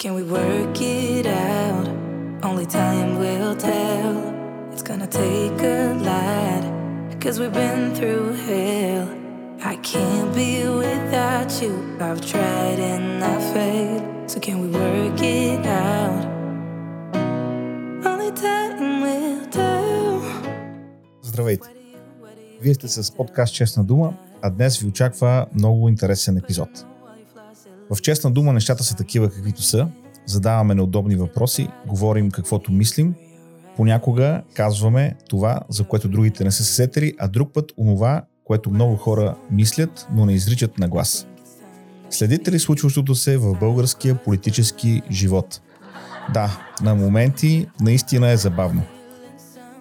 Can we work it out? Only time will tell. It's gonna take a lot. Cause we've been through hell. I can't be without you. I've tried and I failed. So can we work it out? Only time will tell. Здравейте! Вие сте с подкаст Честна дума, а днес ви очаква много интересен епизод. В Честна дума нещата са такива каквито са, задаваме неудобни въпроси, говорим каквото мислим, понякога казваме това, за което другите не са се сетили, а друг път онова, което много хора мислят, но не изричат на глас. Следите ли случващото се в българския политически живот? Да, на моменти наистина е забавно.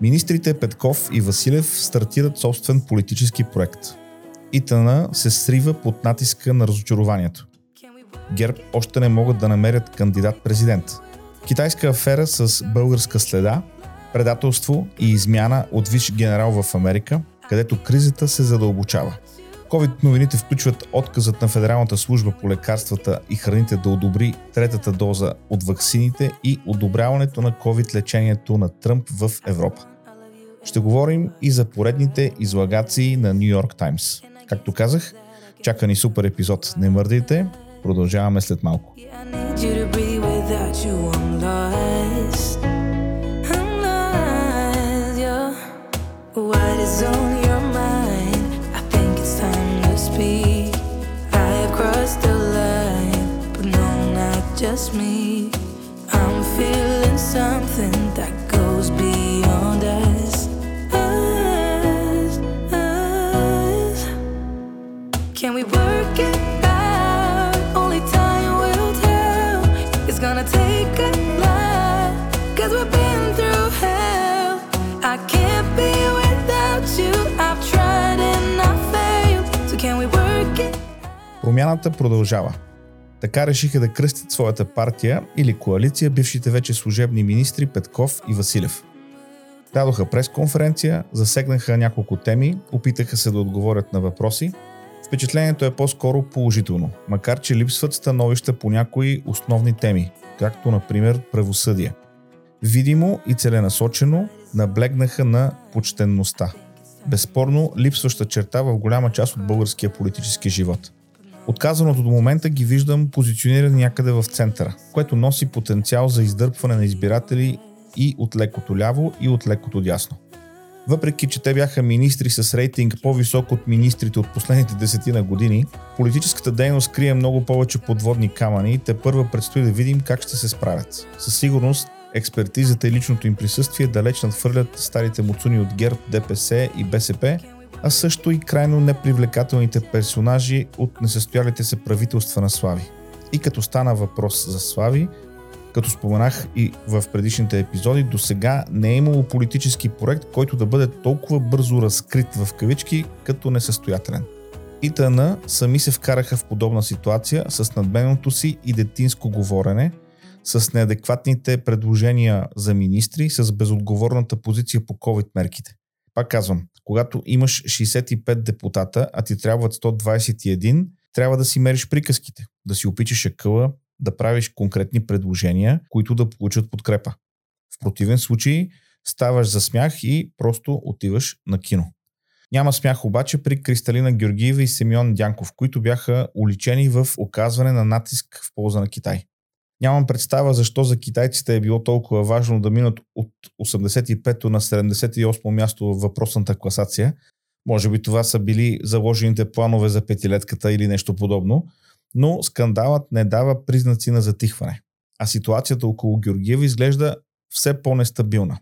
Министрите Петков и Василев стартират собствен политически проект. Итана се срива под натиска на разочарованието. ГЕРБ още не могат да намерят кандидат-президент. Китайска афера с българска следа, предателство и измяна от виш генерал в Америка, където кризата се задълбочава. COVID новините включват отказът на Федералната служба по лекарствата и храните да одобри третата доза от ваксините и одобряването на COVID лечението на Тръмп в Европа. Ще говорим и за поредните излагации на Нью Йорк Таймс. Както казах, чака ни супер епизод. Не мърдайте, продължаваме след малко. I need you to breathe without you. I'm lost. I'm lost. Yeah. What is on your mind? I think it's time to speak. I have crossed the line, but no, not just me. I'm feeling something that goes beyond Промяната продължава. Така решиха да кръстят своята партия или коалиция бившите вече служебни министри Петков и Василев. Дадоха пресконференция, засегнаха няколко теми, опитаха се да отговорят на въпроси. Впечатлението е по-скоро положително, макар че липсват становища по някои основни теми, както например правосъдие. Видимо и целенасочено наблегнаха на почтенността. Безспорно липсваща черта в голяма част от българския политически живот. Отказаното до момента ги виждам позиционирани някъде в центъра, което носи потенциал за издърпване на избиратели и от лекото ляво, и от лекото дясно. Въпреки, че те бяха министри с рейтинг по-висок от министрите от последните десетина години, политическата дейност крие много повече подводни камъни и те първа предстои да видим как ще се справят. Със сигурност, експертизата и личното им присъствие далеч надхвърлят старите муцуни от ГЕРБ, ДПС и БСП, а също и крайно непривлекателните персонажи от несъстоялите се правителства на Слави. И като стана въпрос за Слави, като споменах и в предишните епизоди, до сега не е имало политически проект, който да бъде толкова бързо разкрит в кавички като несъстоятелен. ИТН сами се вкараха в подобна ситуация с надменното си и детинско говорене, с неадекватните предложения за министри, с безотговорната позиция по COVID мерките. Пак казвам, когато имаш 65 депутата, а ти трябват 121, трябва да си мериш приказките, да си опичаш акъла, да правиш конкретни предложения, които да получат подкрепа. В противен случай ставаш за смях и просто отиваш на кино. Няма смях обаче при Кристалина Георгиева и Семион Дянков, които бяха уличени в оказване на натиск в полза на Китай. Нямам представа защо за китайците е било толкова важно да минат от 85-то на 78-то място в въпросната класация. Може би това са били заложените планове за петилетката или нещо подобно, но скандалът не дава признаци на затихване. А ситуацията около Георгиева изглежда все по-нестабилна.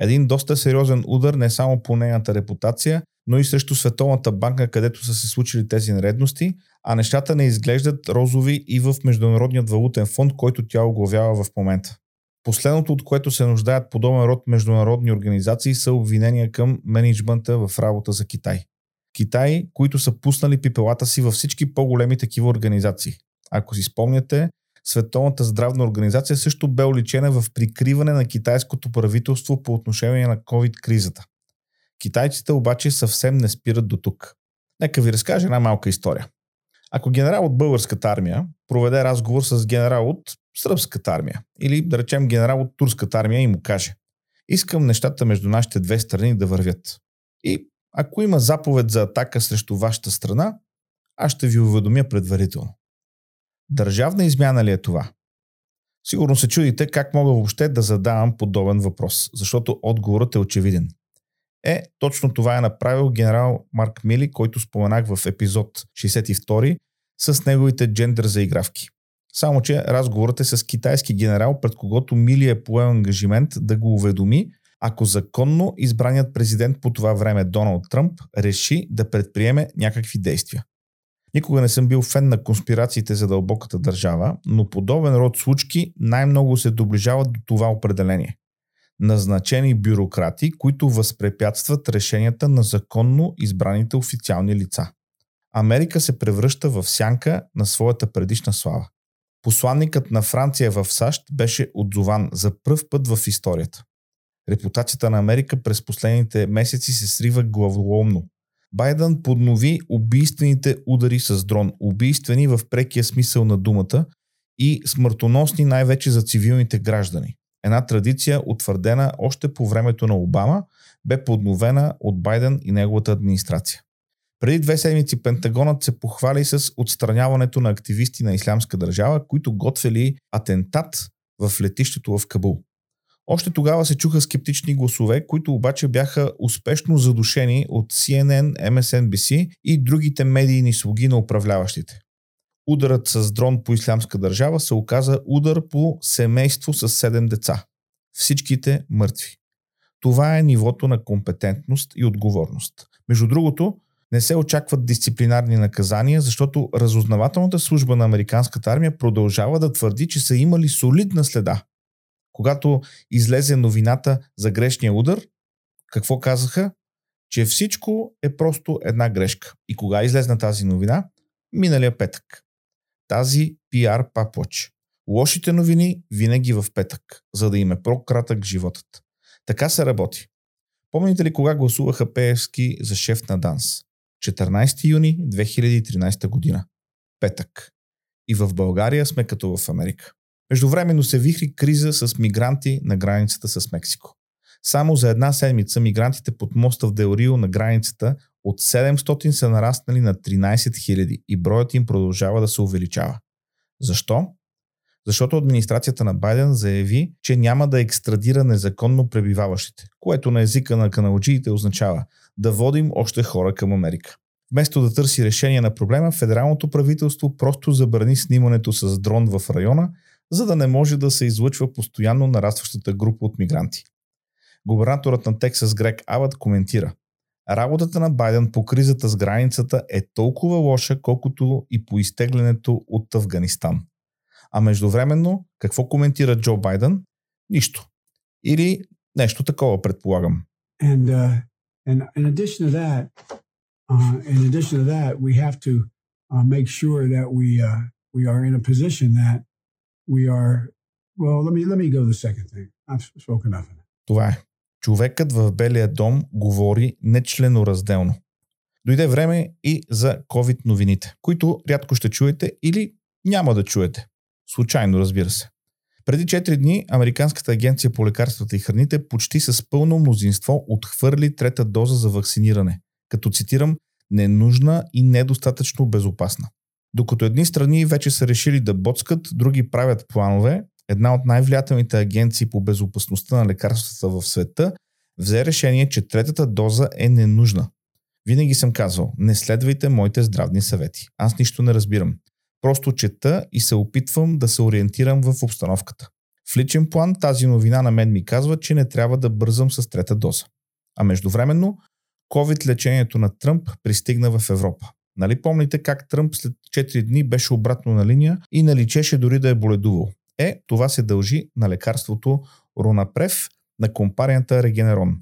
Един доста сериозен удар не само по нейната репутация, но и срещу Световната банка, където са се случили тези нередности, а нещата не изглеждат розови и в Международният валутен фонд, който тя оглавява в момента. Последното, от което се нуждаят подобен род международни организации, са обвинения към менеджмента в работа за Китай. Китай, които са пуснали пипелата си във всички по-големи такива организации. Ако си спомняте, Световната здравна организация също бе уличена в прикриване на китайското правителство по отношение на COVID-кризата. Китайците обаче съвсем не спират до тук. Нека ви разкажа една малка история. Ако генерал от българската армия проведе разговор с генерал от сръбската армия или да речем генерал от турската армия и му каже Искам нещата между нашите две страни да вървят. И ако има заповед за атака срещу вашата страна, аз ще ви уведомя предварително. Държавна измяна ли е това? Сигурно се чудите как мога въобще да задавам подобен въпрос, защото отговорът е очевиден. Е, точно това е направил генерал Марк Мили, който споменах в епизод 62 с неговите джендър заигравки. Само, че разговорът е с китайски генерал, пред когото Мили е поел ангажимент да го уведоми, ако законно избраният президент по това време Доналд Тръмп реши да предприеме някакви действия. Никога не съм бил фен на конспирациите за дълбоката държава, но подобен род случки най-много се доближават до това определение. Назначени бюрократи, които възпрепятстват решенията на законно избраните официални лица. Америка се превръща в сянка на своята предишна слава. Посланникът на Франция в САЩ беше отзован за пръв път в историята. Репутацията на Америка през последните месеци се срива главоломно. Байден поднови убийствените удари с дрон, убийствени в прекия смисъл на думата и смъртоносни най-вече за цивилните граждани. Една традиция, утвърдена още по времето на Обама, бе подновена от Байден и неговата администрация. Преди две седмици Пентагонът се похвали с отстраняването на активисти на Ислямска държава, които готвели атентат в летището в Кабул. Още тогава се чуха скептични гласове, които обаче бяха успешно задушени от CNN, MSNBC и другите медийни слуги на управляващите. Ударът с дрон по ислямска държава се оказа удар по семейство с 7 деца. Всичките мъртви. Това е нивото на компетентност и отговорност. Между другото, не се очакват дисциплинарни наказания, защото разузнавателната служба на американската армия продължава да твърди, че са имали солидна следа. Когато излезе новината за грешния удар, какво казаха? Че всичко е просто една грешка. И кога излезна тази новина? Миналия петък. Тази пиар папоч. Лошите новини винаги в петък, за да им е по-кратък животът. Така се работи. Помните ли кога гласуваха Пеевски за шеф на ДАНС? 14 юни 2013 година. Петък. И в България сме като в Америка. Междувременно се вихри криза с мигранти на границата с Мексико. Само за една седмица мигрантите под моста в Делрио на границата от 700 са нараснали на 13 000 и броят им продължава да се увеличава. Защо? Защото администрацията на Байден заяви, че няма да екстрадира незаконно пребиваващите, което на езика на каналджиите означава да водим още хора към Америка. Вместо да търси решение на проблема, федералното правителство просто забрани снимането с дрон в района, за да не може да се излъчва постоянно нарастващата група от мигранти. Губернаторът на Тексас Грег Абът коментира Работата на Байден по кризата с границата е толкова лоша, колкото и по изтеглянето от Афганистан. А междувременно, какво коментира Джо Байден? Нищо. Или нещо такова, предполагам. And, uh, and in addition to that, uh, in addition to that, we have to uh, make sure that we uh, we are in a position that we are. Well, let me let me go to the second thing. I've spoken enough. Това е. Човекът в Белия дом говори нечленоразделно. Дойде време и за COVID новините, които рядко ще чуете или няма да чуете. Случайно, разбира се. Преди 4 дни Американската агенция по лекарствата и храните почти с пълно мнозинство отхвърли трета доза за вакциниране, като цитирам ненужна и недостатъчно безопасна. Докато едни страни вече са решили да боцкат, други правят планове, една от най-влиятелните агенции по безопасността на лекарствата в света взе решение, че третата доза е ненужна. Винаги съм казвал, не следвайте моите здравни съвети. Аз нищо не разбирам. Просто чета и се опитвам да се ориентирам в обстановката. В личен план тази новина на мен ми казва, че не трябва да бързам с трета доза. А междувременно, COVID лечението на Тръмп пристигна в Европа. Нали помните как Тръмп след 4 дни беше обратно на линия и наличеше дори да е боледувал? Е, това се дължи на лекарството Ронапрев на компанията Регенерон,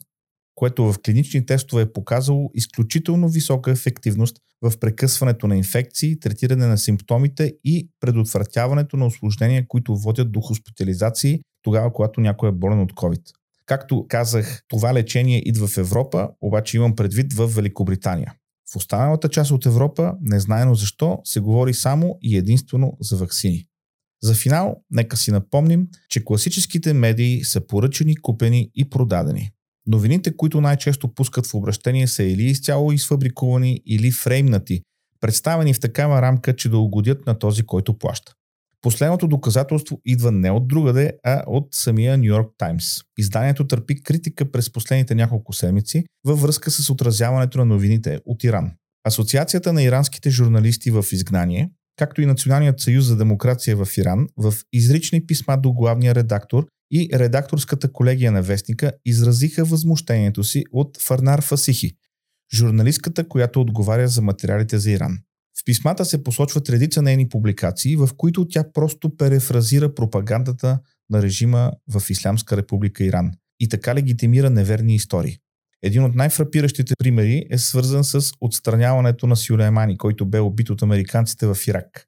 което в клинични тестове е показало изключително висока ефективност в прекъсването на инфекции, третиране на симптомите и предотвратяването на осложнения, които водят до хоспитализации тогава, когато някой е болен от COVID. Както казах, това лечение идва в Европа, обаче имам предвид в Великобритания. В останалата част от Европа, незнаено защо, се говори само и единствено за вакцини. За финал, нека си напомним, че класическите медии са поръчани, купени и продадени. Новините, които най-често пускат в обращение са или изцяло изфабрикувани, или фреймнати, представени в такава рамка, че да угодят на този, който плаща. Последното доказателство идва не от другаде, а от самия Нью Йорк Таймс. Изданието търпи критика през последните няколко седмици във връзка с отразяването на новините от Иран. Асоциацията на иранските журналисти в изгнание, както и Националният съюз за демокрация в Иран, в изрични писма до главния редактор и редакторската колегия на Вестника изразиха възмущението си от Фарнар Фасихи, журналистката, която отговаря за материалите за Иран. В писмата се посочват редица нейни публикации, в които тя просто перефразира пропагандата на режима в Ислямска република Иран и така легитимира неверни истории. Един от най-фрапиращите примери е свързан с отстраняването на Сюлеймани, който бе убит от американците в Ирак.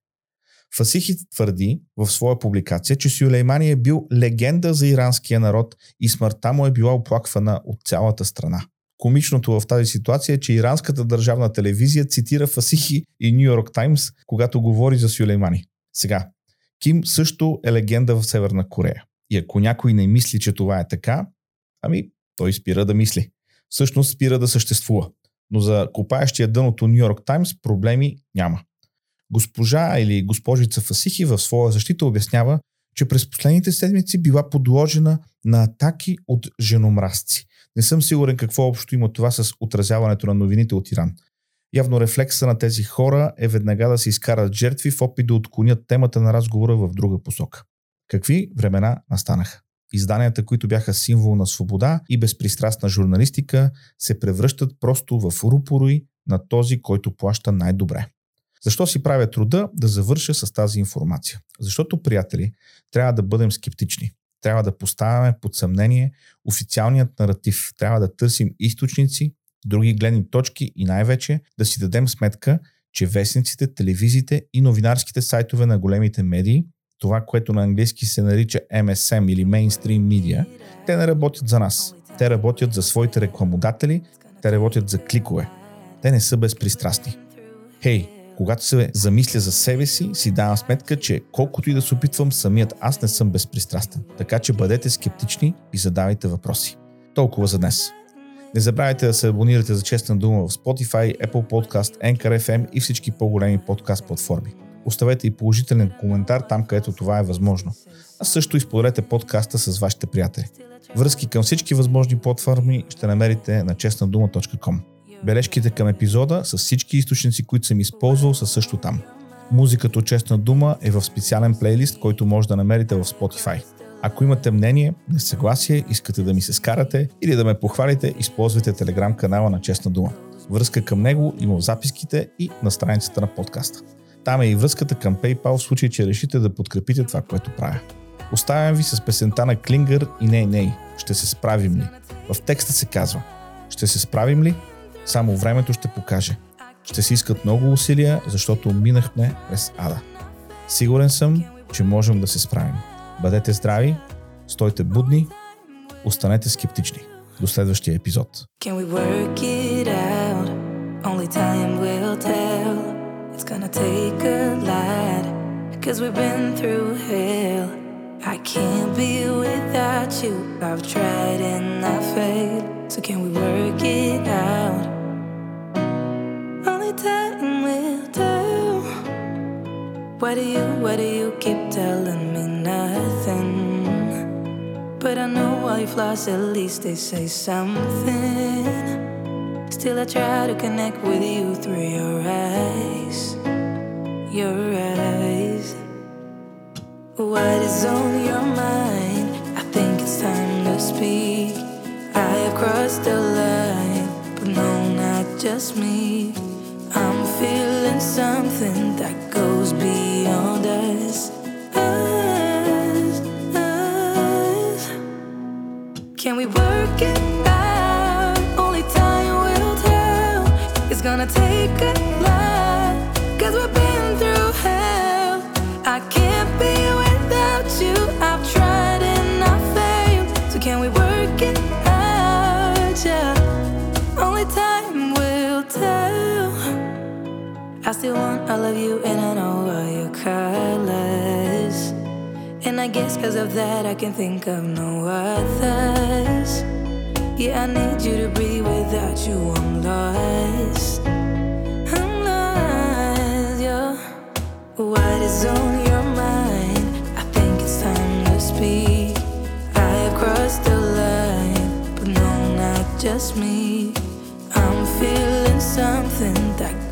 Фасихи твърди в своя публикация, че Сюлеймани е бил легенда за иранския народ и смъртта му е била оплаквана от цялата страна. Комичното в тази ситуация е, че иранската държавна телевизия цитира Фасихи и Нью Йорк Таймс, когато говори за Сюлеймани. Сега, Ким също е легенда в Северна Корея. И ако някой не мисли, че това е така, ами той спира да мисли. Всъщност спира да съществува. Но за копаещия дъното Нью Йорк Таймс проблеми няма. Госпожа или госпожица Фасихи в своя защита обяснява, че през последните седмици била подложена на атаки от женомразци. Не съм сигурен какво общо има това с отразяването на новините от Иран. Явно рефлекса на тези хора е веднага да се изкарат жертви в опит да отклонят темата на разговора в друга посока. Какви времена настанаха? Изданията, които бяха символ на свобода и безпристрастна журналистика, се превръщат просто в рупори на този, който плаща най-добре. Защо си правя труда да завърша с тази информация? Защото, приятели, трябва да бъдем скептични. Трябва да поставяме под съмнение официалният наратив. Трябва да търсим източници, други гледни точки и най-вече да си дадем сметка, че вестниците, телевизиите и новинарските сайтове на големите медии, това, което на английски се нарича MSM или Mainstream Media, те не работят за нас. Те работят за своите рекламодатели, те работят за кликове. Те не са безпристрастни. Хей, когато се замисля за себе си, си давам сметка, че колкото и да се опитвам, самият аз не съм безпристрастен. Така че бъдете скептични и задавайте въпроси. Толкова за днес. Не забравяйте да се абонирате за честна дума в Spotify, Apple Podcast, Anchor FM и всички по-големи подкаст платформи. Оставете и положителен коментар там, където това е възможно. А също изподелете подкаста с вашите приятели. Връзки към всички възможни платформи ще намерите на честнадума.com. Бележките към епизода с всички източници, които съм използвал, са също там. Музиката от честна дума е в специален плейлист, който може да намерите в Spotify. Ако имате мнение, несъгласие, искате да ми се скарате или да ме похвалите, използвайте телеграм канала на Честна дума. Връзка към него има в записките и на страницата на подкаста. Там е и връзката към PayPal в случай, че решите да подкрепите това, което правя. Оставям ви с песента на Клингър и Ней Ней. Ще се справим ли? В текста се казва Ще се справим ли? Само времето ще покаже. Ще се искат много усилия, защото минахме през ада. Сигурен съм, че можем да се справим. Бъдете здрави, стойте будни, останете скептични. До следващия епизод. Can we work it out? Only time will tell. Gonna take a lot. Cause we've been through hell. I can't be without you. I've tried and I failed. So can we work it out? Only time will tell. Why do you, why do you keep telling me nothing? But I know all your flaws, at least they say something. Still, I try to connect with you through your eyes. Your eyes. What is on your mind? I think it's time to speak. I have crossed the line, but no, not just me. I'm feeling something that goes beyond us. us, us. Can we work it out? Only time will tell. It's gonna take a I still want all of you, and I know all your colors. And I guess cause of that I can think of no others. Yeah, I need you to breathe without you, I'm lost. I'm lost, yeah. What is on your mind? I think it's time to speak. I have crossed the line, but no, not just me. I'm feeling something that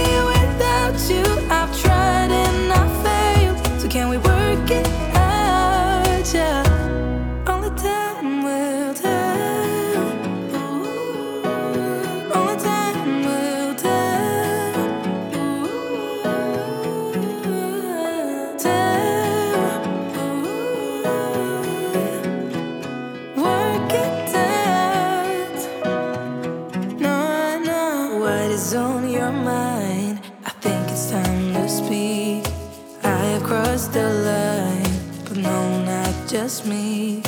just me.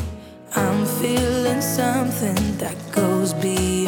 I'm feeling something that goes beyond